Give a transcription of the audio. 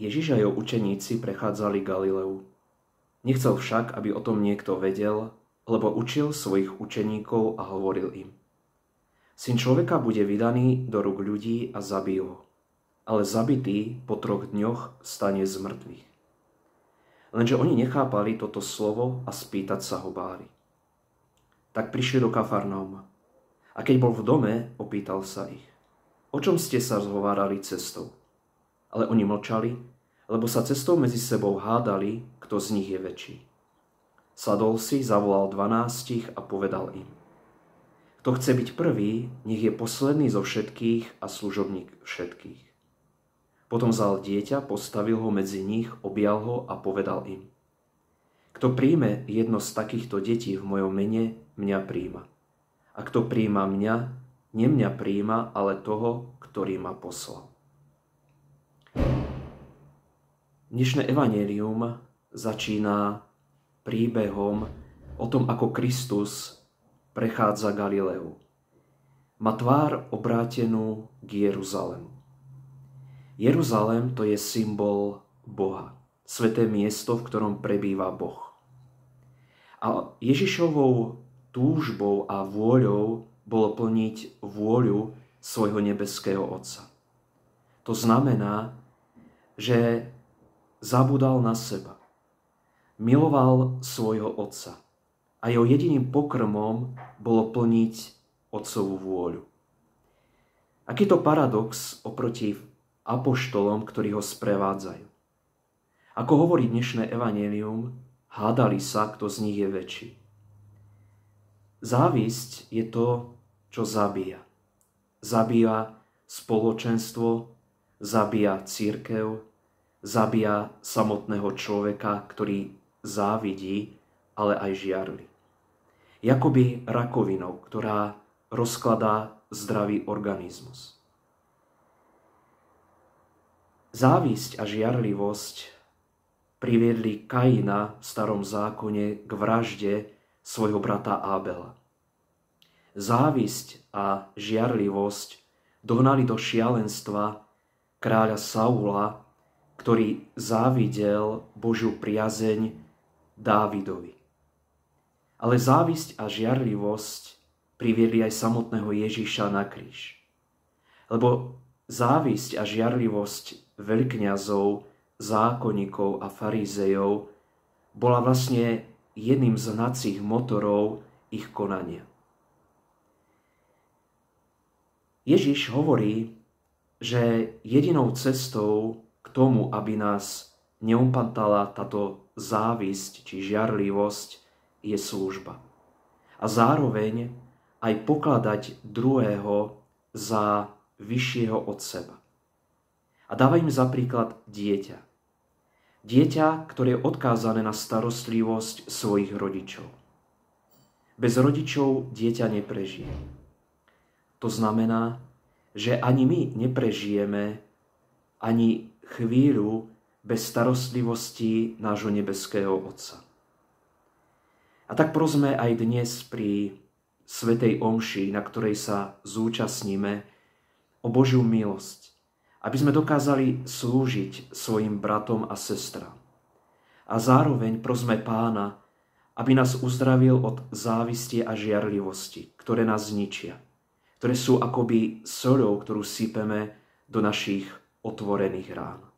Ježiš a jeho učeníci prechádzali Galileu. Nechcel však, aby o tom niekto vedel, lebo učil svojich učeníkov a hovoril im. Syn človeka bude vydaný do rúk ľudí a zabijú ho, ale zabitý po troch dňoch stane z mŕtvych. Lenže oni nechápali toto slovo a spýtať sa ho báli. Tak prišli do Kafarnauma. A keď bol v dome, opýtal sa ich. O čom ste sa zhovárali cestou? Ale oni mlčali, lebo sa cestou medzi sebou hádali, kto z nich je väčší. Sadol si, zavolal dvanástich a povedal im. Kto chce byť prvý, nech je posledný zo všetkých a služobník všetkých. Potom vzal dieťa, postavil ho medzi nich, objal ho a povedal im. Kto príjme jedno z takýchto detí v mojom mene, mňa príjma. A kto príjma mňa, ne mňa príjma, ale toho, ktorý ma poslal. Dnešné evanelium začína príbehom o tom, ako Kristus prechádza Galileu. Má tvár obrátenú k Jeruzalému. Jeruzalém to je symbol Boha, sveté miesto, v ktorom prebýva Boh. A Ježišovou túžbou a vôľou bolo plniť vôľu svojho nebeského Otca. To znamená, že zabudal na seba. Miloval svojho otca a jeho jediným pokrmom bolo plniť otcovú vôľu. Aký to paradox oproti apoštolom, ktorí ho sprevádzajú. Ako hovorí dnešné evanelium, hádali sa, kto z nich je väčší. Závisť je to, čo zabíja. Zabíja spoločenstvo, zabíja církev, zabíja samotného človeka, ktorý závidí, ale aj žiarli. Jakoby rakovinou, ktorá rozkladá zdravý organizmus. Závisť a žiarlivosť priviedli Kaina v starom zákone k vražde svojho brata Ábela. Závisť a žiarlivosť dohnali do šialenstva kráľa Saula ktorý závidel Božiu priazeň Dávidovi. Ale závisť a žiarlivosť priviedli aj samotného Ježiša na kríž. Lebo závisť a žiarlivosť veľkňazov, zákonníkov a farizejov bola vlastne jedným z hnacích motorov ich konania. Ježiš hovorí, že jedinou cestou tomu, aby nás neupantala táto závisť či žiarlivosť, je služba. A zároveň aj pokladať druhého za vyššieho od seba. A dáva im za príklad dieťa. Dieťa, ktoré je odkázané na starostlivosť svojich rodičov. Bez rodičov dieťa neprežije. To znamená, že ani my neprežijeme ani chvíľu bez starostlivosti nášho nebeského Otca. A tak prosme aj dnes pri Svetej Omši, na ktorej sa zúčastníme, o Božiu milosť, aby sme dokázali slúžiť svojim bratom a sestram. A zároveň prosme Pána, aby nás uzdravil od závisti a žiarlivosti, ktoré nás zničia, ktoré sú akoby soľou, ktorú sypeme do našich otvorených rán.